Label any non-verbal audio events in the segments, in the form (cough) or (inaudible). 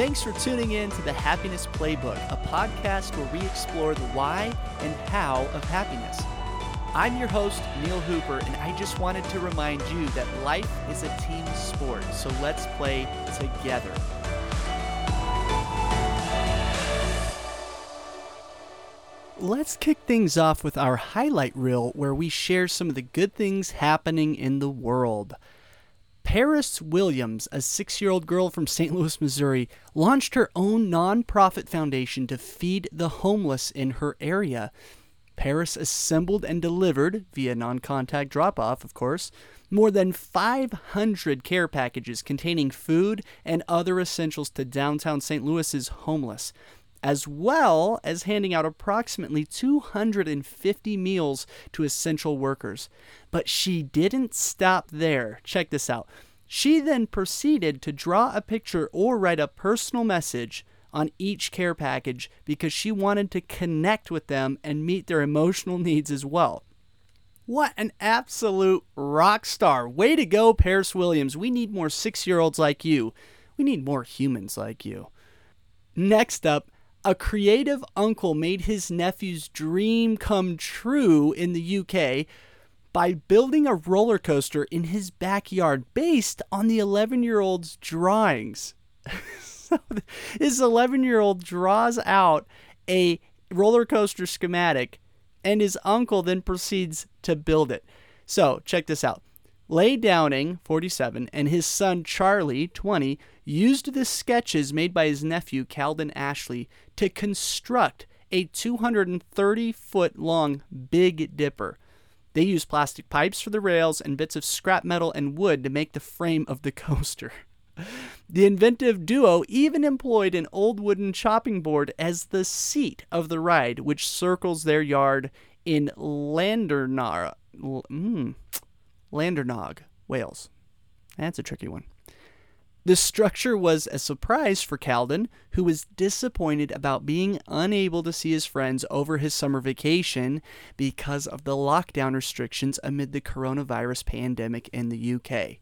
Thanks for tuning in to the Happiness Playbook, a podcast where we explore the why and how of happiness. I'm your host, Neil Hooper, and I just wanted to remind you that life is a team sport, so let's play together. Let's kick things off with our highlight reel where we share some of the good things happening in the world. Paris Williams, a six year old girl from St. Louis, Missouri, launched her own nonprofit foundation to feed the homeless in her area. Paris assembled and delivered, via non contact drop off, of course, more than 500 care packages containing food and other essentials to downtown St. Louis's homeless as well as handing out approximately 250 meals to essential workers. But she didn't stop there. Check this out. She then proceeded to draw a picture or write a personal message on each care package because she wanted to connect with them and meet their emotional needs as well. What an absolute rock star. Way to go, Paris Williams. We need more six year olds like you. We need more humans like you. Next up, a creative uncle made his nephew's dream come true in the UK by building a roller coaster in his backyard based on the 11 year old's drawings. (laughs) so his 11 year old draws out a roller coaster schematic, and his uncle then proceeds to build it. So, check this out. Lee Downing, 47, and his son Charlie, 20, used the sketches made by his nephew Calden Ashley to construct a 230 foot long Big Dipper. They used plastic pipes for the rails and bits of scrap metal and wood to make the frame of the (laughs) coaster. The inventive duo even employed an old wooden chopping board as the seat of the ride, which circles their yard in Landernara. Mm, Landernog, Wales. That's a tricky one. The structure was a surprise for Calden, who was disappointed about being unable to see his friends over his summer vacation because of the lockdown restrictions amid the coronavirus pandemic in the UK.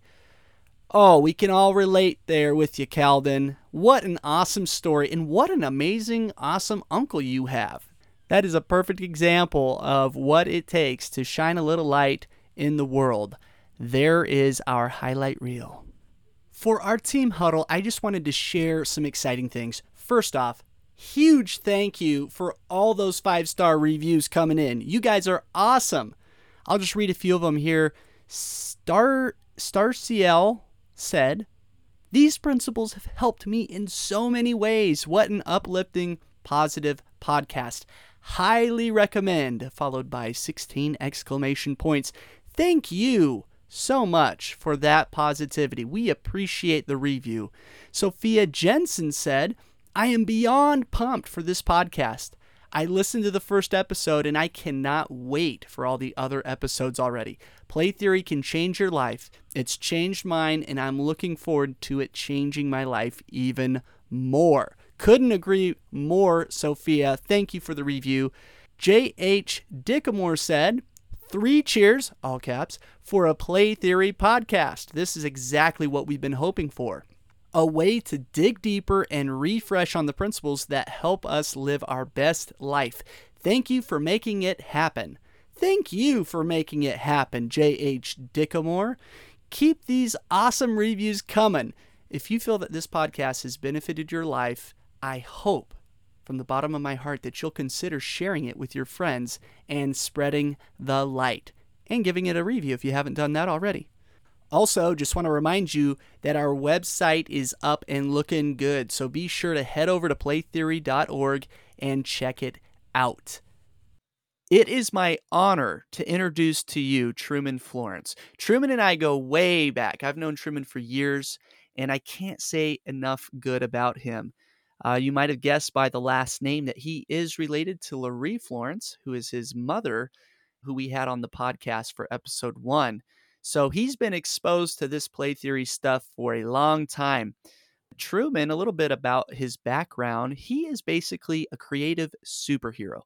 Oh, we can all relate there with you, Calden. What an awesome story, and what an amazing, awesome uncle you have. That is a perfect example of what it takes to shine a little light in the world. There is our highlight reel. For our team huddle, I just wanted to share some exciting things. First off, huge thank you for all those five star reviews coming in. You guys are awesome. I'll just read a few of them here. Star Star CL said, "These principles have helped me in so many ways. What an uplifting, positive podcast. Highly recommend." Followed by 16 exclamation points. Thank you so much for that positivity. We appreciate the review. Sophia Jensen said, I am beyond pumped for this podcast. I listened to the first episode and I cannot wait for all the other episodes already. Play Theory can change your life. It's changed mine, and I'm looking forward to it changing my life even more. Couldn't agree more, Sophia. Thank you for the review. J.H. Dickamore said, Three cheers, all caps, for a Play Theory podcast. This is exactly what we've been hoping for. A way to dig deeper and refresh on the principles that help us live our best life. Thank you for making it happen. Thank you for making it happen, J.H. Dickamore. Keep these awesome reviews coming. If you feel that this podcast has benefited your life, I hope from the bottom of my heart that you'll consider sharing it with your friends and spreading the light and giving it a review if you haven't done that already. Also, just want to remind you that our website is up and looking good, so be sure to head over to playtheory.org and check it out. It is my honor to introduce to you Truman Florence. Truman and I go way back. I've known Truman for years, and I can't say enough good about him. Uh, you might have guessed by the last name that he is related to Laree Florence, who is his mother, who we had on the podcast for episode one. So he's been exposed to this play theory stuff for a long time. Truman, a little bit about his background, he is basically a creative superhero.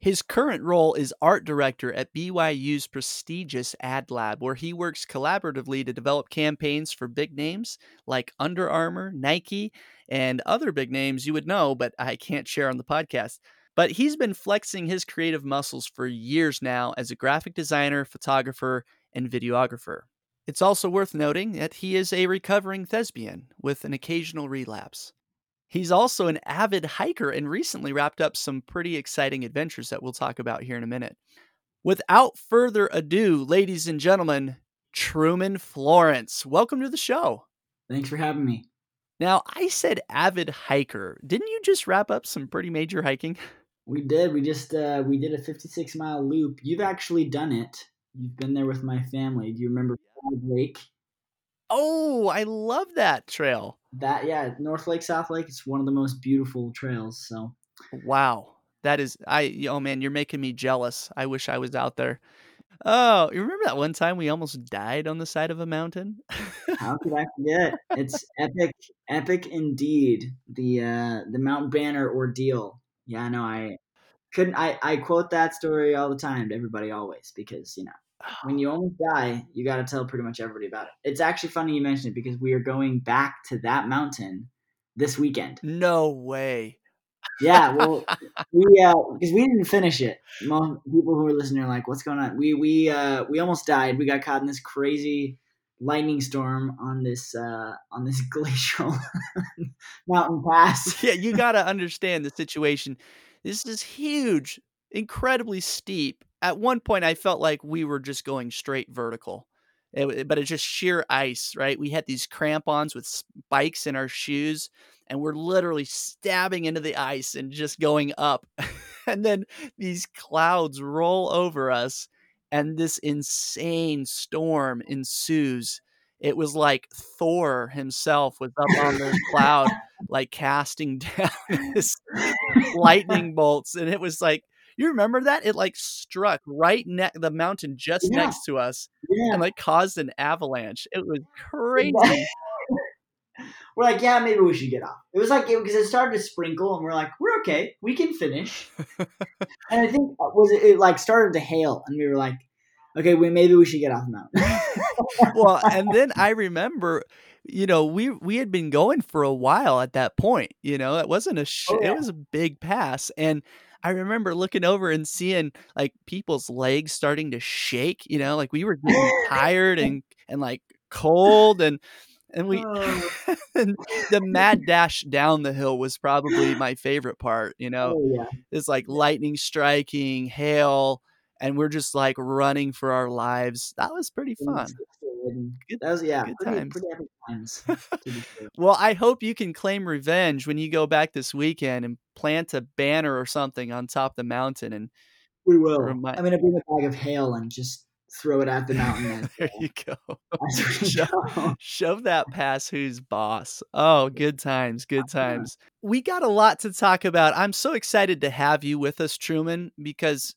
His current role is art director at BYU's prestigious AdLab, where he works collaboratively to develop campaigns for big names like Under Armour, Nike, and other big names you would know, but I can't share on the podcast. But he's been flexing his creative muscles for years now as a graphic designer, photographer, and videographer. It's also worth noting that he is a recovering thespian with an occasional relapse. He's also an avid hiker and recently wrapped up some pretty exciting adventures that we'll talk about here in a minute. Without further ado, ladies and gentlemen, Truman Florence, welcome to the show. Thanks for having me. Now, I said avid hiker. Didn't you just wrap up some pretty major hiking? We did. We just uh, we did a 56 mile loop. You've actually done it. You've been there with my family. Do you remember Lake? Oh, I love that trail. That yeah, North Lake, South Lake. It's one of the most beautiful trails. So, wow, that is I. Oh man, you're making me jealous. I wish I was out there. Oh, you remember that one time we almost died on the side of a mountain? How could I (laughs) forget? It's epic, epic indeed. The uh the Mount Banner ordeal. Yeah, no, I couldn't. I I quote that story all the time to everybody, always because you know when you almost die, you got to tell pretty much everybody about it. It's actually funny you mentioned it because we are going back to that mountain this weekend. No way. Yeah, (laughs) well, we uh because we didn't finish it. Most people who are listening are like, "What's going on?" We we uh we almost died. We got caught in this crazy lightning storm on this uh on this (laughs) glacial mountain pass. Yeah, you got to understand the situation. This is huge, incredibly steep, at one point I felt like we were just going straight vertical. It, but it's just sheer ice, right? We had these crampons with spikes in our shoes, and we're literally stabbing into the ice and just going up. (laughs) and then these clouds roll over us, and this insane storm ensues. It was like Thor himself was up on this cloud, (laughs) like casting (laughs) down his lightning bolts. And it was like, you remember that? It like struck right next the mountain just yeah. next to us yeah. and like caused an avalanche. It was crazy. (laughs) we're like, yeah, maybe we should get off. It was like because it, it, started to sprinkle, and we're like, we're okay, we can finish. (laughs) and I think uh, was it, it, like started to hail, and we were like, okay, we maybe we should get off the mountain. (laughs) well, and then I remember you know, we we had been going for a while at that point. You know, it wasn't a sh- oh, yeah. it was a big pass, and I remember looking over and seeing like people's legs starting to shake, you know, like we were getting tired (laughs) and and like cold and and we oh. (laughs) and the mad dash down the hill was probably my favorite part, you know. Oh, yeah. It's like lightning striking, hail, and we're just like running for our lives. That was pretty fun. Good, that was yeah, good pretty, times. Pretty times. (laughs) well, I hope you can claim revenge when you go back this weekend and plant a banner or something on top of the mountain. And we will. Remind- I'm gonna bring a bag of hail and just throw it at the mountain. there (laughs) you go. (laughs) Shove, shove, that past who's boss. Oh, good times, good times. We got a lot to talk about. I'm so excited to have you with us, Truman, because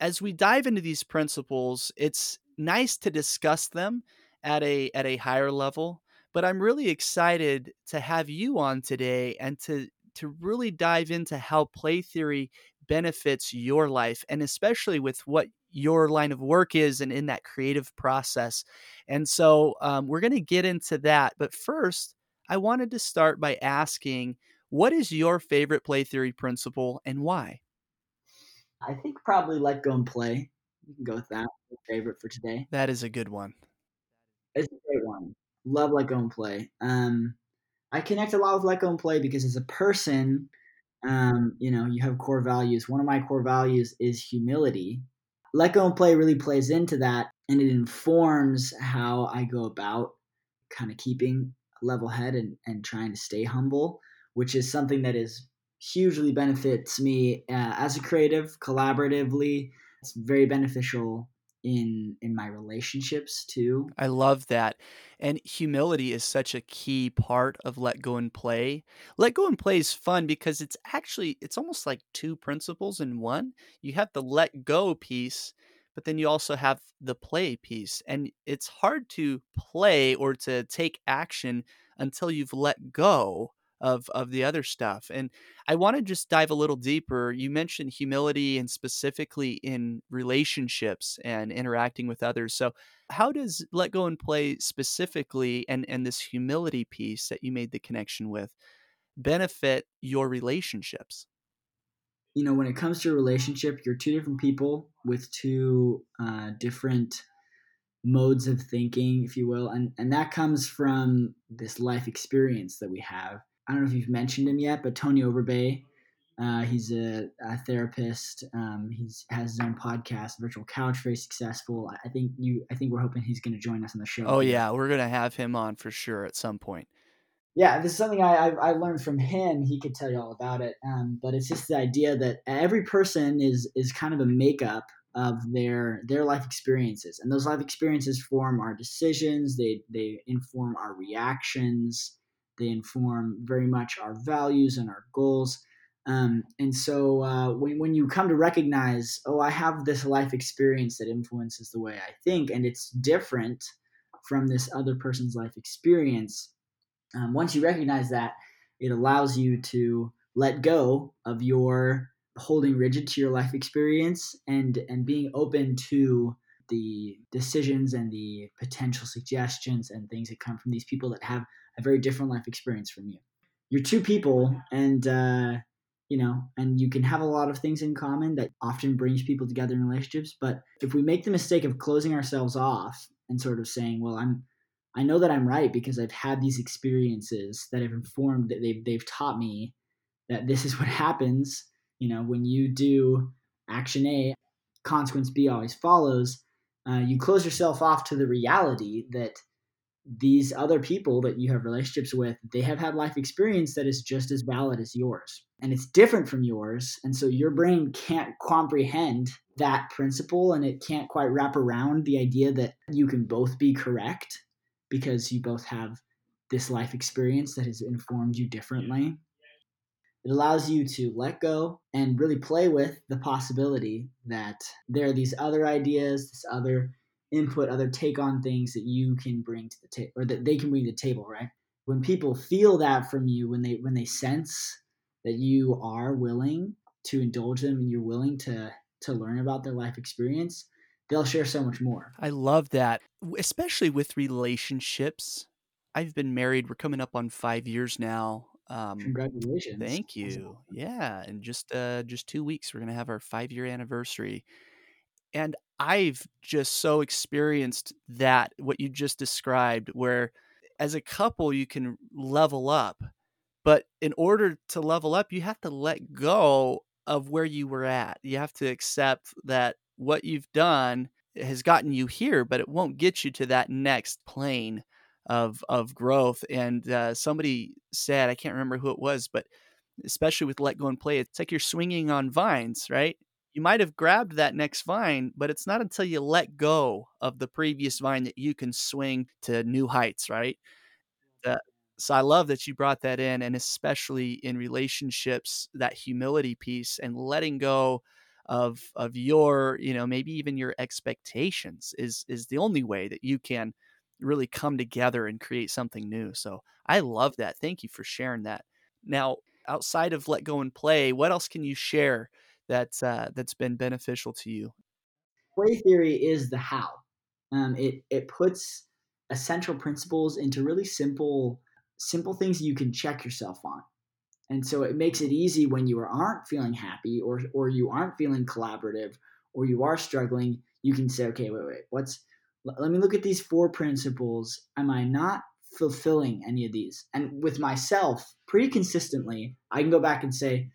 as we dive into these principles, it's nice to discuss them at a at a higher level but i'm really excited to have you on today and to to really dive into how play theory benefits your life and especially with what your line of work is and in that creative process. And so um, we're going to get into that but first i wanted to start by asking what is your favorite play theory principle and why? I think probably let go and play. You can go with that favorite for today. That is a good one it's a great one. Love Let Go and Play. Um, I connect a lot with Let Go and Play because as a person, um, you know, you have core values. One of my core values is humility. Let Go and Play really plays into that and it informs how I go about kind of keeping level head and, and trying to stay humble, which is something that is hugely benefits me uh, as a creative, collaboratively. It's very beneficial in in my relationships too. I love that. And humility is such a key part of let go and play. Let go and play is fun because it's actually it's almost like two principles in one. You have the let go piece, but then you also have the play piece. And it's hard to play or to take action until you've let go of of the other stuff. And I want to just dive a little deeper. You mentioned humility and specifically in relationships and interacting with others. So how does let go and play specifically and and this humility piece that you made the connection with benefit your relationships? You know, when it comes to a relationship, you're two different people with two uh, different modes of thinking, if you will, and and that comes from this life experience that we have. I don't know if you've mentioned him yet, but Tony Overbay, uh, he's a, a therapist. Um, he's has his own podcast, Virtual Couch, very successful. I think you. I think we're hoping he's going to join us on the show. Oh yeah, we're going to have him on for sure at some point. Yeah, this is something I, I, I learned from him. He could tell you all about it. Um, but it's just the idea that every person is is kind of a makeup of their their life experiences, and those life experiences form our decisions. They they inform our reactions they inform very much our values and our goals. Um, and so uh, when, when you come to recognize, oh, I have this life experience that influences the way I think, and it's different from this other person's life experience, um, once you recognize that, it allows you to let go of your holding rigid to your life experience and and being open to the decisions and the potential suggestions and things that come from these people that have a very different life experience from you. You're two people, and uh, you know, and you can have a lot of things in common that often brings people together in relationships. But if we make the mistake of closing ourselves off and sort of saying, "Well, I'm," I know that I'm right because I've had these experiences that have informed that they've they've taught me that this is what (laughs) happens. You know, when you do action A, consequence B always follows. Uh, you close yourself off to the reality that these other people that you have relationships with, they have had life experience that is just as valid as yours. And it's different from yours. And so your brain can't comprehend that principle and it can't quite wrap around the idea that you can both be correct because you both have this life experience that has informed you differently. It allows you to let go and really play with the possibility that there are these other ideas, this other input, other take on things that you can bring to the table or that they can bring to the table, right? When people feel that from you, when they when they sense that you are willing to indulge them and you're willing to to learn about their life experience, they'll share so much more. I love that, especially with relationships. I've been married. We're coming up on five years now. Um, Congratulations! Thank you. Yeah, in just uh, just two weeks, we're gonna have our five year anniversary, and I've just so experienced that what you just described, where as a couple you can level up, but in order to level up, you have to let go of where you were at. You have to accept that what you've done has gotten you here, but it won't get you to that next plane of of growth. And uh, somebody said, I can't remember who it was, but especially with let go and play, it's like you're swinging on vines, right? you might have grabbed that next vine, but it's not until you let go of the previous vine that you can swing to new heights, right? Uh, so I love that you brought that in, and especially in relationships, that humility piece and letting go of of your, you know, maybe even your expectations is is the only way that you can really come together and create something new. So I love that. Thank you for sharing that. Now, outside of let go and play, what else can you share that's uh, that's been beneficial to you? Play theory is the how. Um, it it puts essential principles into really simple simple things you can check yourself on. And so it makes it easy when you aren't feeling happy or or you aren't feeling collaborative or you are struggling, you can say, okay, wait, wait, what's let me look at these four principles. Am I not fulfilling any of these? And with myself, pretty consistently, I can go back and say,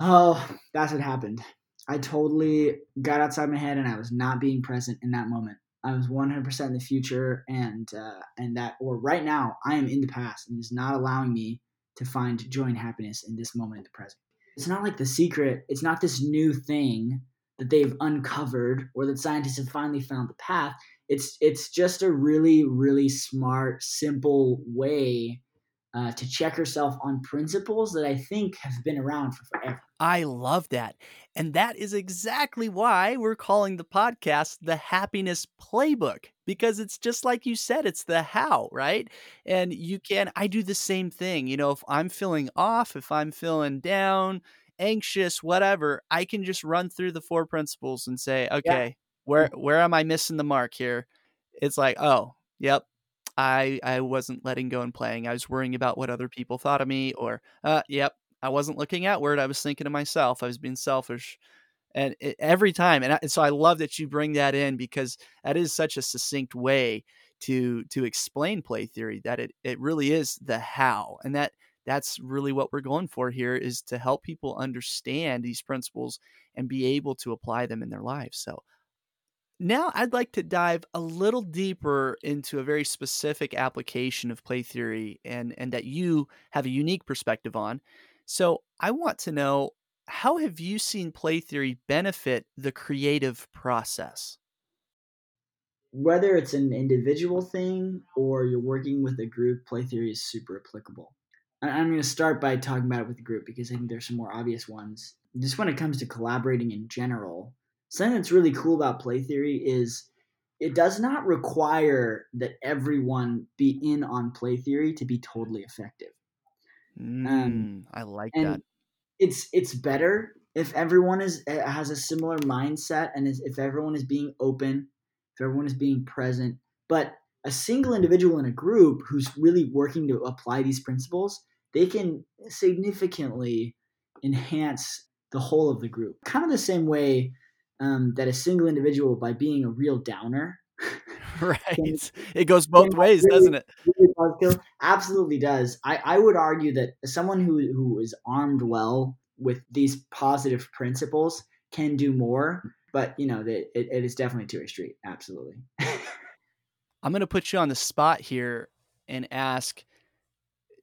Oh, that's what happened. I totally got outside my head and I was not being present in that moment. I was 100% in the future and uh, and that or right now I am in the past and is not allowing me to find joy and happiness in this moment in the present. It's not like the secret, it's not this new thing that they've uncovered or that scientists have finally found the path. It's it's just a really really smart simple way uh, to check yourself on principles that I think have been around for forever. I love that. And that is exactly why we're calling the podcast the Happiness Playbook, because it's just like you said, it's the how, right? And you can, I do the same thing. You know, if I'm feeling off, if I'm feeling down, anxious, whatever, I can just run through the four principles and say, okay, yeah. where where am I missing the mark here? It's like, oh, yep, I I wasn't letting go and playing. I was worrying about what other people thought of me, or uh, yep, I wasn't looking outward. I was thinking to myself. I was being selfish, and it, every time, and, I, and so I love that you bring that in because that is such a succinct way to to explain play theory. That it it really is the how, and that that's really what we're going for here is to help people understand these principles and be able to apply them in their lives. So now, I'd like to dive a little deeper into a very specific application of play theory and, and that you have a unique perspective on. So, I want to know how have you seen play theory benefit the creative process? Whether it's an individual thing or you're working with a group, play theory is super applicable. I'm going to start by talking about it with the group because I think there's some more obvious ones. Just when it comes to collaborating in general, something that's really cool about play theory is it does not require that everyone be in on play theory to be totally effective. Um, mm, um, I like that. It's it's better if everyone is eh, has a similar mindset and is, if everyone is being open, if everyone is being present. But a single individual in a group who's really working to apply these principles, they can significantly enhance the whole of the group. Kind of the same way um, that a single individual, by being a real downer, (laughs) (laughs) right, can, it goes both ways, really, doesn't it? Really Absolutely does. I, I would argue that someone who who is armed well with these positive principles can do more, but you know that it, it is definitely two way street. Absolutely. (laughs) I'm going to put you on the spot here and ask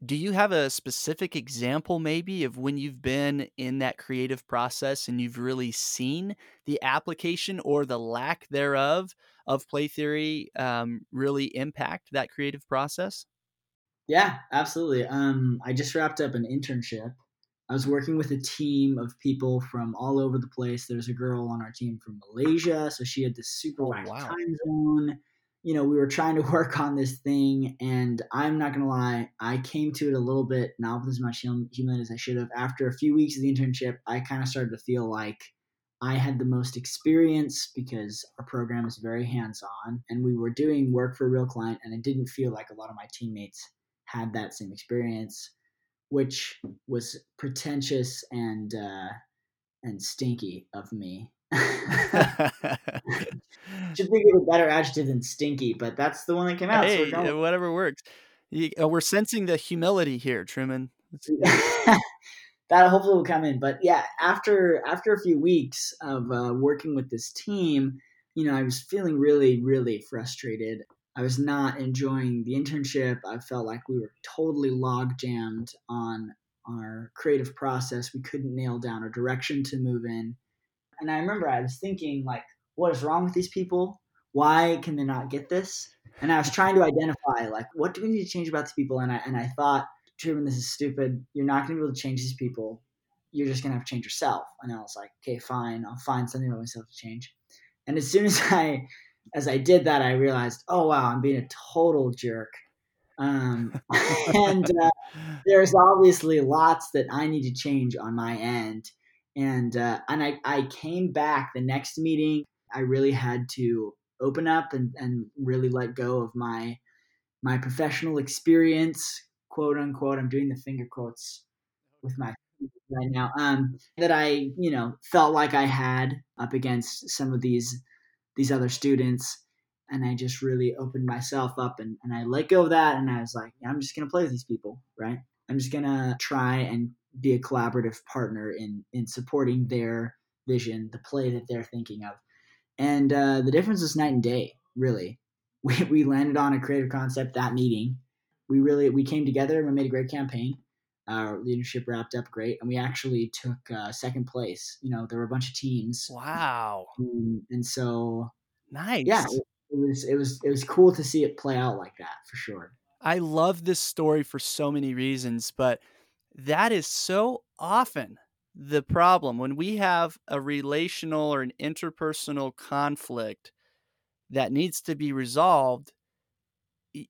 do you have a specific example maybe of when you've been in that creative process and you've really seen the application or the lack thereof of play theory um, really impact that creative process? Yeah absolutely um, i just wrapped up an internship. I was working with a team of people from all over the place. There's a girl on our team from malaysia so she had this super oh, wow. time zone you know, we were trying to (laughs) work on this thing, and I'm not gonna lie, I came to it a little bit not with as much humility as I should have. After a few weeks of the internship, I kind of started to feel like I had the most experience because our program is very hands-on, and we were doing work for a real client, and I didn't feel like a lot of my teammates had that same experience, which was pretentious and uh, and stinky of me. (laughs) Should think of a better adjective than stinky, but that's the one that came out. Hey, so whatever works. You, uh, we're sensing the humility here, Truman. (laughs) that hopefully will come in. But yeah, after after a few weeks of uh, working with this team, you know, I was feeling really, really frustrated. I was not enjoying the internship. I felt like we were totally log jammed on our creative process. We couldn't nail down a direction to move in. And I remember I was thinking, like, what is wrong with these people? Why can they not get this? And I was trying to identify, like, what do we need to change about these people? And I and I thought, Truman, this is stupid. You're not going to be able to change these people. You're just going to have to change yourself. And I was like, okay, fine. I'll find something about myself to change. And as soon as (laughs) I as I did that, I realized, oh wow, I'm being a total jerk. Um, (laughs) and uh, there's obviously lots that I need to change on my end and uh, and I, I came back the next meeting i really had to open up and, and really let go of my my professional experience quote unquote i'm doing the finger quotes with my (laughs) right now um that i you know felt like i had up against some of these these other students and i just really opened myself up and, and i let go of that and i was like i'm just gonna play with these people right? I'm just gonna try and be a collaborative partner in in supporting their vision, the play that they're thinking of. And uh, the difference is night and day, really. (laughs) We, we landed on a creative concept that meeting. We really we came together and we made a great campaign. Our leadership wrapped up great, and we actually took uh, second place. You know, there were a bunch of teams. Wow! And, and so, nice. Yeah, it, it was it was it was cool to see it play out like that for sure. I love this story for so many reasons, but that is so often the problem when we have a relational or an interpersonal conflict that needs to be resolved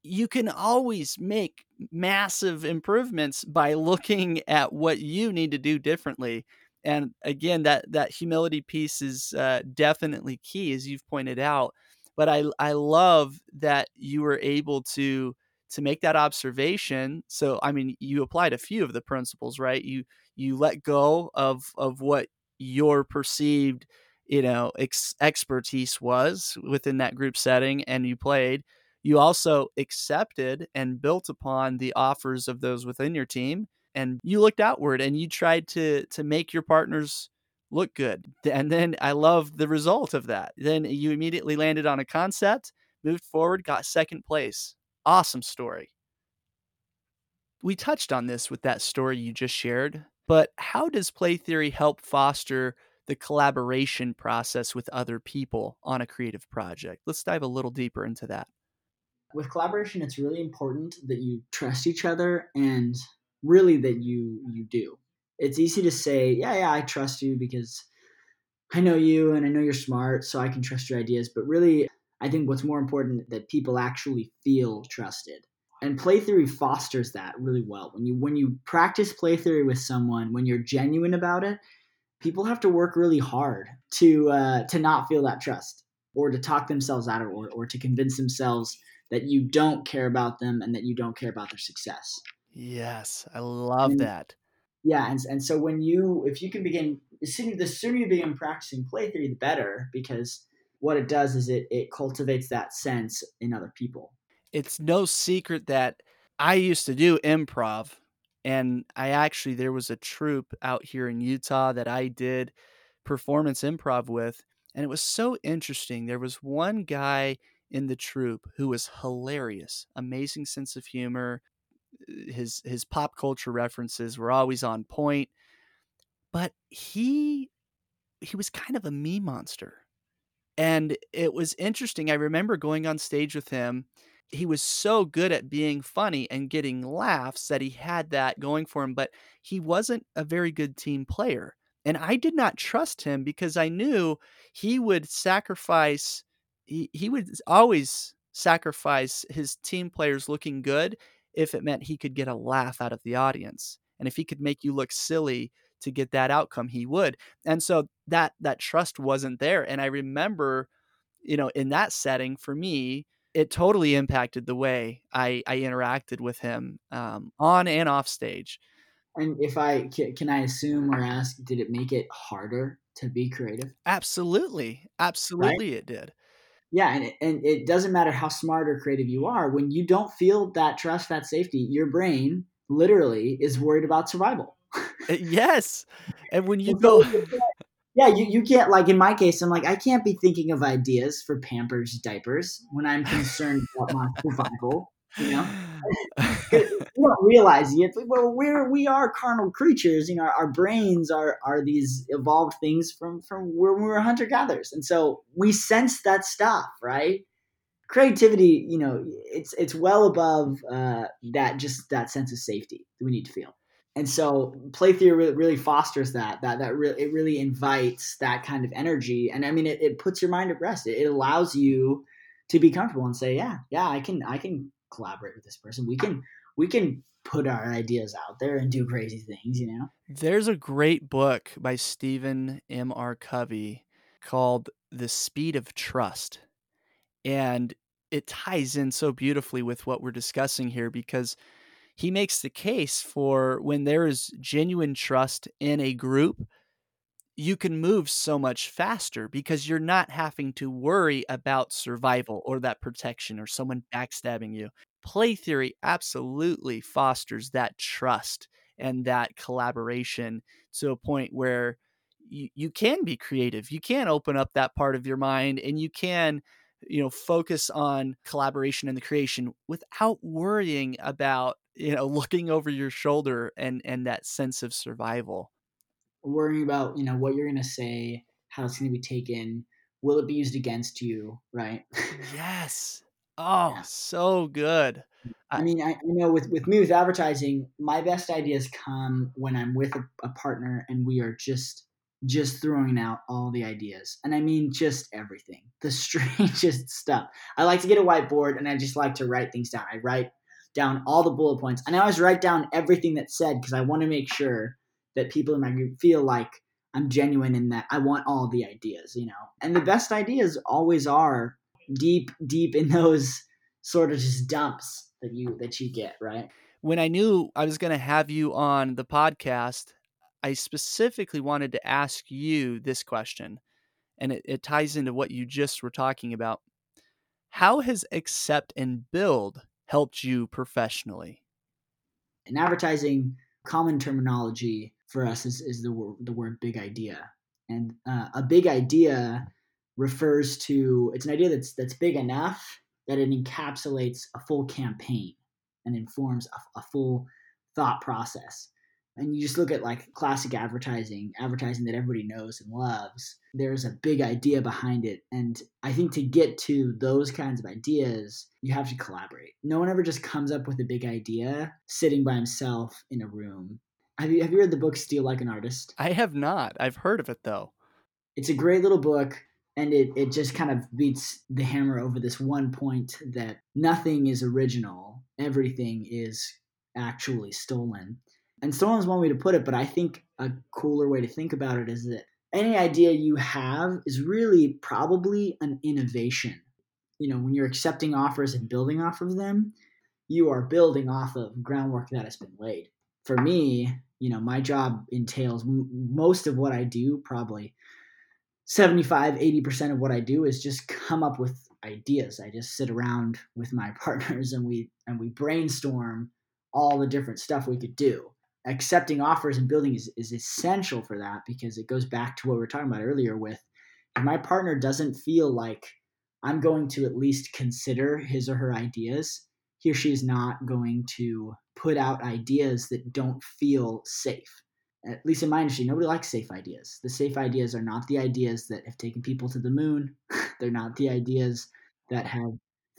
you can always make massive improvements by looking at what you need to do differently and again that that humility piece is uh, definitely key as you've pointed out but i i love that you were able to to make that observation so i mean you applied a few of the principles right? You you let go of of what your perceived you know ex- expertise was within that group setting and you played. You also accepted and built upon the offers of those within your team and you looked outward and you tried to to make your partners look good. And then i love the result of that. Then you immediately landed on a concept moved forward got second place awesome story. We touched on this with that story you just shared but how does play theory help foster the collaboration process with other people on a creative project? Let's dive a little deeper into that. With collaboration it's really important that you trust each other and really that you you do. It's easy to say yeah yeah i trust you because i know you and i know you're smart so i can trust your ideas but really i think what's more important that people actually feel trusted. And play theory fosters that really well. When you when you practice play theory with someone when you're genuine about it people have to work really hard to uh, to not feel that trust or to talk themselves out of it or, or to convince themselves that you don't care about them and that you don't care about their success. Yes, I love And- that. yeah and, and so when you if you can begin the sooner, the sooner you begin practicing play theory the better because what it does is it it cultivates that sense in other people It's no secret that I used to do improv, and I actually there was a troupe out here in Utah that I did performance improv with, and it was so interesting. There was one guy in the troupe who was hilarious, amazing sense of humor. His his pop culture references were always on point, but he he was kind of a me monster. And it was interesting. I remember going on stage with him. He was so good at being funny and getting laughs that he had that going for him, but he wasn't a very good team player. And I did not trust him because I knew he would sacrifice, he, he would always sacrifice his team players looking good if it meant he could get a laugh out of the audience. And if he could make you look silly to get that outcome, he would. And so that that trust wasn't there and i remember you know in that setting for me it totally impacted the way i i interacted with him um, on and off stage. And if i can, can i assume or ask did it make it harder to be creative? Absolutely. Absolutely it did. Yeah and it, and it doesn't matter how smart or creative you are when you don't feel that trust that safety your brain literally is worried about survival yes and when you And so go yeah, you, you can't like in my case, I'm like, I can't be thinking of ideas for Pampers diapers when I'm concerned about my survival. You know, (laughs) you don't realize it. Well, we're we are carnal creatures. You know, our brains are are these evolved things from from where we were hunter gatherers, and so we sense that stuff, right? Creativity, you know, it's it's well above uh, that just that sense of safety that we need to feel and so play theory really, fosters that that that really it really invites that kind of energy. And i mean it, it puts your mind at rest. It, it allows you to be comfortable and say yeah yeah i can i can collaborate with this person. We can we can put our ideas out there and do crazy things you know? There's a great book by stephen m. R. Covey called the speed of trust. And it ties in so beautifully with what we're discussing here because he makes the case for when there is genuine trust in a group, you can move so much faster because you're not having to worry about survival or that protection or someone backstabbing you. Play theory absolutely fosters that trust and that collaboration to a point where you, you can be creative. You can open up that part of your mind and you can you know focus on collaboration and the creation without worrying about you know (laughs) looking over your shoulder and and that sense of survival worrying about you know what you're going to say how it's going to be taken will it be used against you right yes (laughs) Oh, yeah. so good. Mm, I, I mean, I, I, know with, with me with advertising, my best ideas come when I'm with a, a partner and we are just just throwing out all the ideas. And I mean just everything. The (laughs) strangest stuff. I like to get a whiteboard and I just like to write things down. I write down all the bullet points. And I always write down everything that's said because I want to make sure that people in my group feel like I'm genuine in that I want all the ideas, you know. And the best ideas always are deep, deep in (laughs) those sort of just dumps that you that you get, right? When I knew I was going to have you on the podcast, I specifically wanted to ask you this question, and it, it ties into what you just were talking about. How has accept and build helped you professionally? In advertising, common terminology for us is, is the, word, the word big idea. And uh, a big idea refers to it's an idea that's that's big enough that it encapsulates a full campaign and informs a, a full thought process and you just look at like classic advertising advertising that everybody knows and loves there's a big idea behind it. And i think to get to those kinds of ideas you have to collaborate. No one ever just comes up with a big idea sitting by himself in a room. Have you, have you read the book steal like an artist? I have not. I've heard of it though. It's a great little book and it, it just kind of beats the hammer over this one point that nothing is original. Everything is actually stolen and stolen is one way to put it but i think a cooler way to think about it is that any idea you have is really probably an innovation. You know when you're accepting offers and building off of them you are building off of groundwork that has been laid. For me you know my job entails m- most of what i do probably 75 80% of what i do is just come up with ideas. I just sit around with my (laughs) partners and we and we brainstorm all the different stuff we could do accepting offers and building is, is essential for that because it goes back to what we were talking about earlier with if my partner doesn't feel like i'm going to at least consider his or her ideas he or she is not going to put out ideas that don't feel safe. At least in my industry nobody likes safe ideas. The safe ideas are not the ideas that have taken people to the moon. (laughs) They're not the ideas that have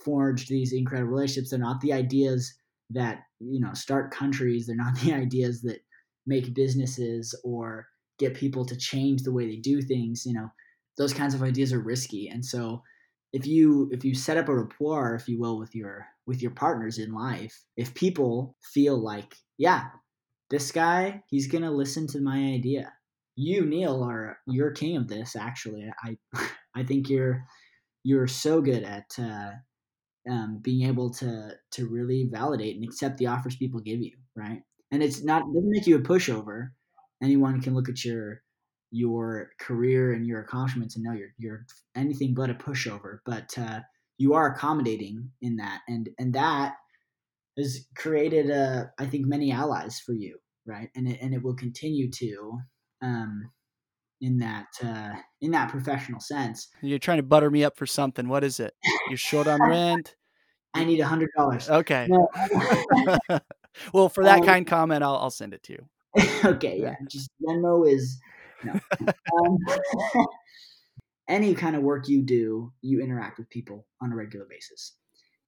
forged these incredible relationships. They're not the ideas that you know start countries they're not (laughs) the ideas that make businesses or get people to change the way they do things you know those kinds of ideas are risky. And so if you if you set up a rapport if you will with your with your partners in life if people feel like yeah this guy he's gonna listen to my idea. You neil are you're king of this actually. I (laughs) i think you're you're so good at uh, um, being able to to really validate and accept the offers people give you, right? And it's not it doesn't make you a pushover. Anyone can look at your your career and your accomplishments and know you're you're anything but a pushover. But uh, you are accommodating in that, and and that has created, uh, I think, many allies for you, right? And it and it will continue to. Um, in that uh, in that professional sense. You're trying to butter me up for something. What is it? You're short on rent. I need a hundred dollars. Okay. No. (laughs) (laughs) well, for that um, kind comment, I'll I'll send it to you. (laughs) okay, yeah. Just Venmo is no. um, any kind of work you do, you interact with people on a regular basis,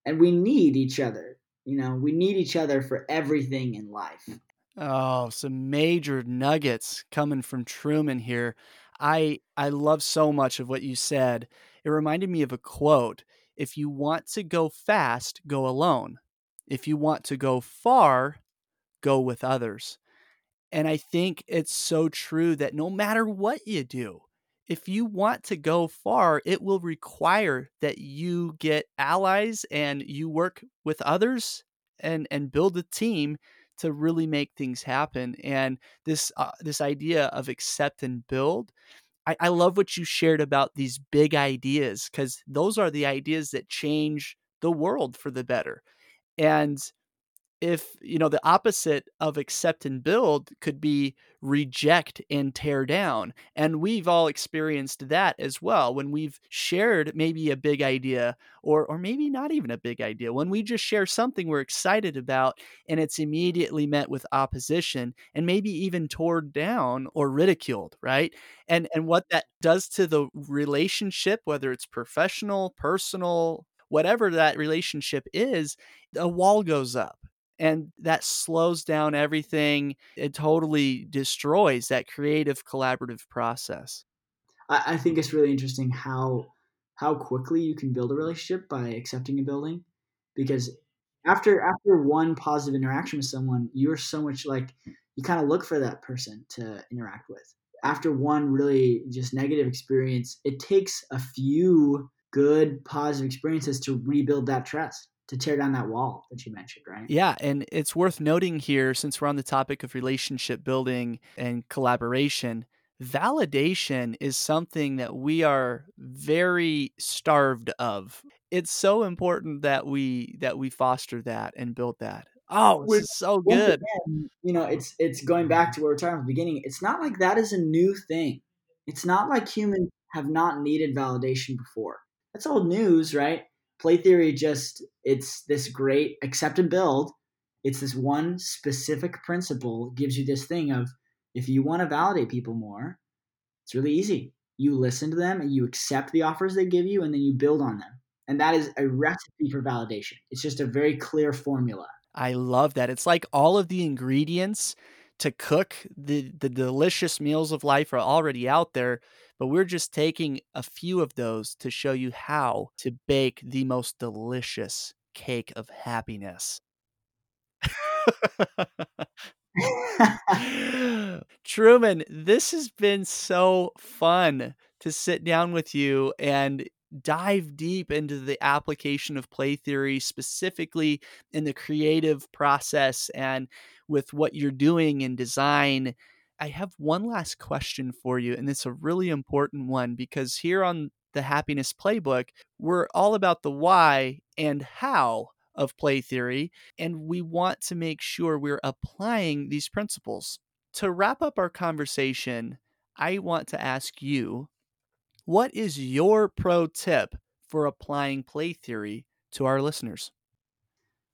and we need each other. You know, we need each other for everything in life. Oh, some major nuggets coming from Truman here. I I love so much of what you said. It reminded me of a quote. If you want to go fast, go alone. If you want to go far, go with others. And I think it's so true that no matter what you do, if you want to go far, it will require that you get allies and you work with others and and build a team to really make things happen. And this uh, this idea of accept and build, I, I love what you shared about these big ideas because those are the ideas that change the world for the better. And if you know the opposite of accept and build could be reject and tear down and we've all experienced that as well when we've shared maybe a big idea or or maybe not even a big idea when we just share something we're excited about and it's immediately met with opposition and maybe even torn down or ridiculed right? And and what that does to the relationship whether it's professional personal whatever that relationship is, a wall goes up and that slows down everything. It totally destroys that creative collaborative process. I, I think it's really interesting how how quickly you can build a relationship by accepting a building because after after one positive interaction with someone you're so much like you kind of look for that person to interact with after one really just negative experience it takes a few good positive experiences to rebuild that trust to tear down that wall that you mentioned right? Yeah and it's worth noting here since we're on the topic of relationship building and collaboration validation is something that we are very starved of. It's so important that we that we foster that and build that. Oh this is so good. again, you know it's it's going back to where we are talking at the beginning it's not like that is a new thing. It's not like humans have not needed validation before. That's old news right? Play theory just it's this great accept and build it's this one specific principle gives you this thing of if you want to validate people more, it's really easy. You listen to them and you accept the offers they give you and then you build on them. And that is a recipe for validation. It's just a very clear formula. I love that. It's like all of the ingredients to cook the the delicious meals of life are already out there, but we're just taking a few of those to show you how to bake the most delicious cake of happiness. (laughs) Truman, this has been so fun to sit down with you and dive deep into the application of play theory, specifically in the creative process and with what you're doing in design. I have one last question for you, and it's a really important one because here on the Happiness Playbook, we're all about the why and how of play theory, and we want to make sure we're applying these principles. To wrap up our conversation, I want to ask you what is your pro tip for applying play theory to our listeners?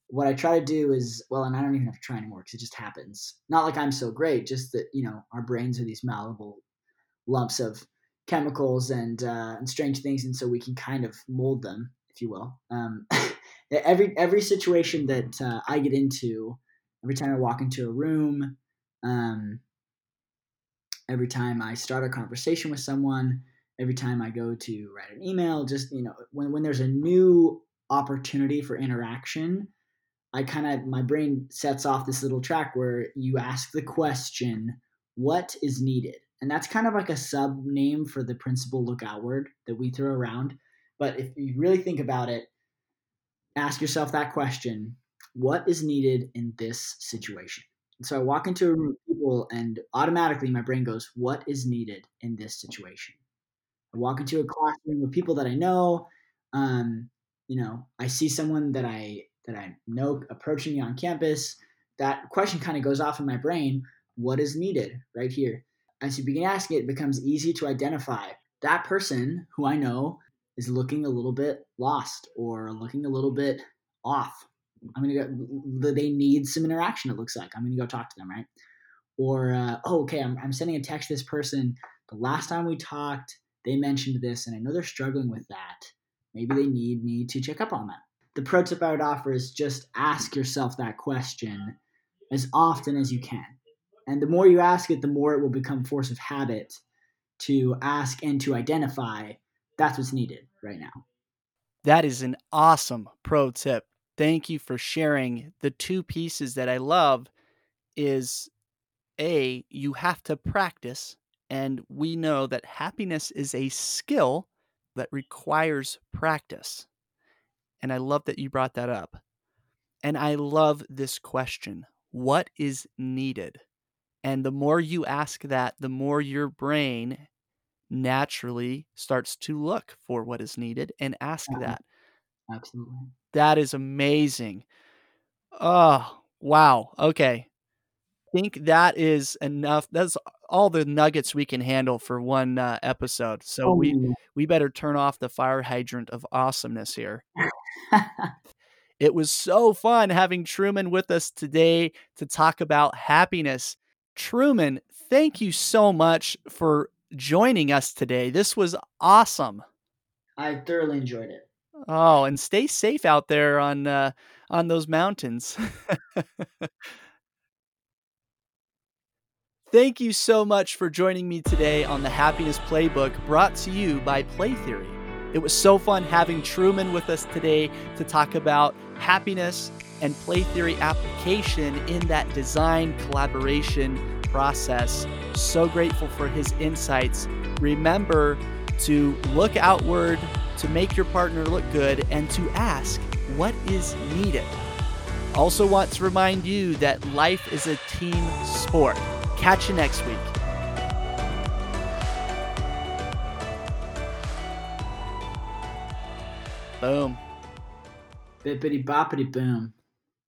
What I try to do is, well, and I don't even have to try anymore because it just happens. Not like I'm so great, just that, you know, our brains are these malleable lumps of chemicals and, uh, and strange things, and so we can kind of mold them, if you will. Um, (laughs) every every situation that uh, I get into, every time I walk into a room, um, every time I start a conversation with someone, every time I go to write an email, just you know, when when there's a new opportunity for interaction, I kind of my brain sets off this little track where you ask the question, "What is needed?" And that's kind of like a sub name for the principle look outward that we throw around. But if you really think about it, ask yourself that question what is needed in this situation? So I walk into a room of people and automatically my brain goes, what is needed in this situation? I walk into a classroom with people that I know. Um, you know, I see someone that I that I know approaching me on campus. That question kind of goes off in my brain. What is needed right here? As you begin asking it, becomes easy to identify that person who I know is looking a little bit lost or looking a little bit off. I'm gonna go. They need some interaction. It looks like I'm gonna go talk to them, right? Or uh, oh, okay, I'm I'm sending a text to this person. The last time we talked, they mentioned this, and I know they're struggling with that. Maybe they need me to check up on that. The pro tip I would offer is just ask yourself that question as often as you can. And the more you ask it, the more it will become force of habit to ask and to identify that's what's needed right now. That is an awesome pro tip. Thank you for sharing. The two pieces that I love is A, you have to practice. And we know that happiness is a skill that requires practice. And I love that you brought that up. And I love this question What is needed? And the more you ask that, the more your brain naturally starts to look for what is needed and ask Yeah, that. absolutely. That is amazing. Oh, wow. Okay. I Think that is enough. That's all the nuggets we can handle for one uh, episode. So Oh, we we better turn off the fire hydrant of awesomeness here. (laughs) It was so fun having Truman with us today to talk about happiness. Truman, thank you so much for joining us today. This was awesome. I thoroughly enjoyed it. Oh, and stay safe out there on, uh, on those mountains. (laughs) Thank you so much for joining me today on the Happiness Playbook brought to you by Play Theory. It was so fun having Truman with us today to talk about happiness and play theory application in that design collaboration process. So grateful for his insights. Remember to look outward, to make your partner look good, and to ask what is needed. Also, want to remind you that life is a team sport. Catch you next week. Boom. Bippity boppity boom.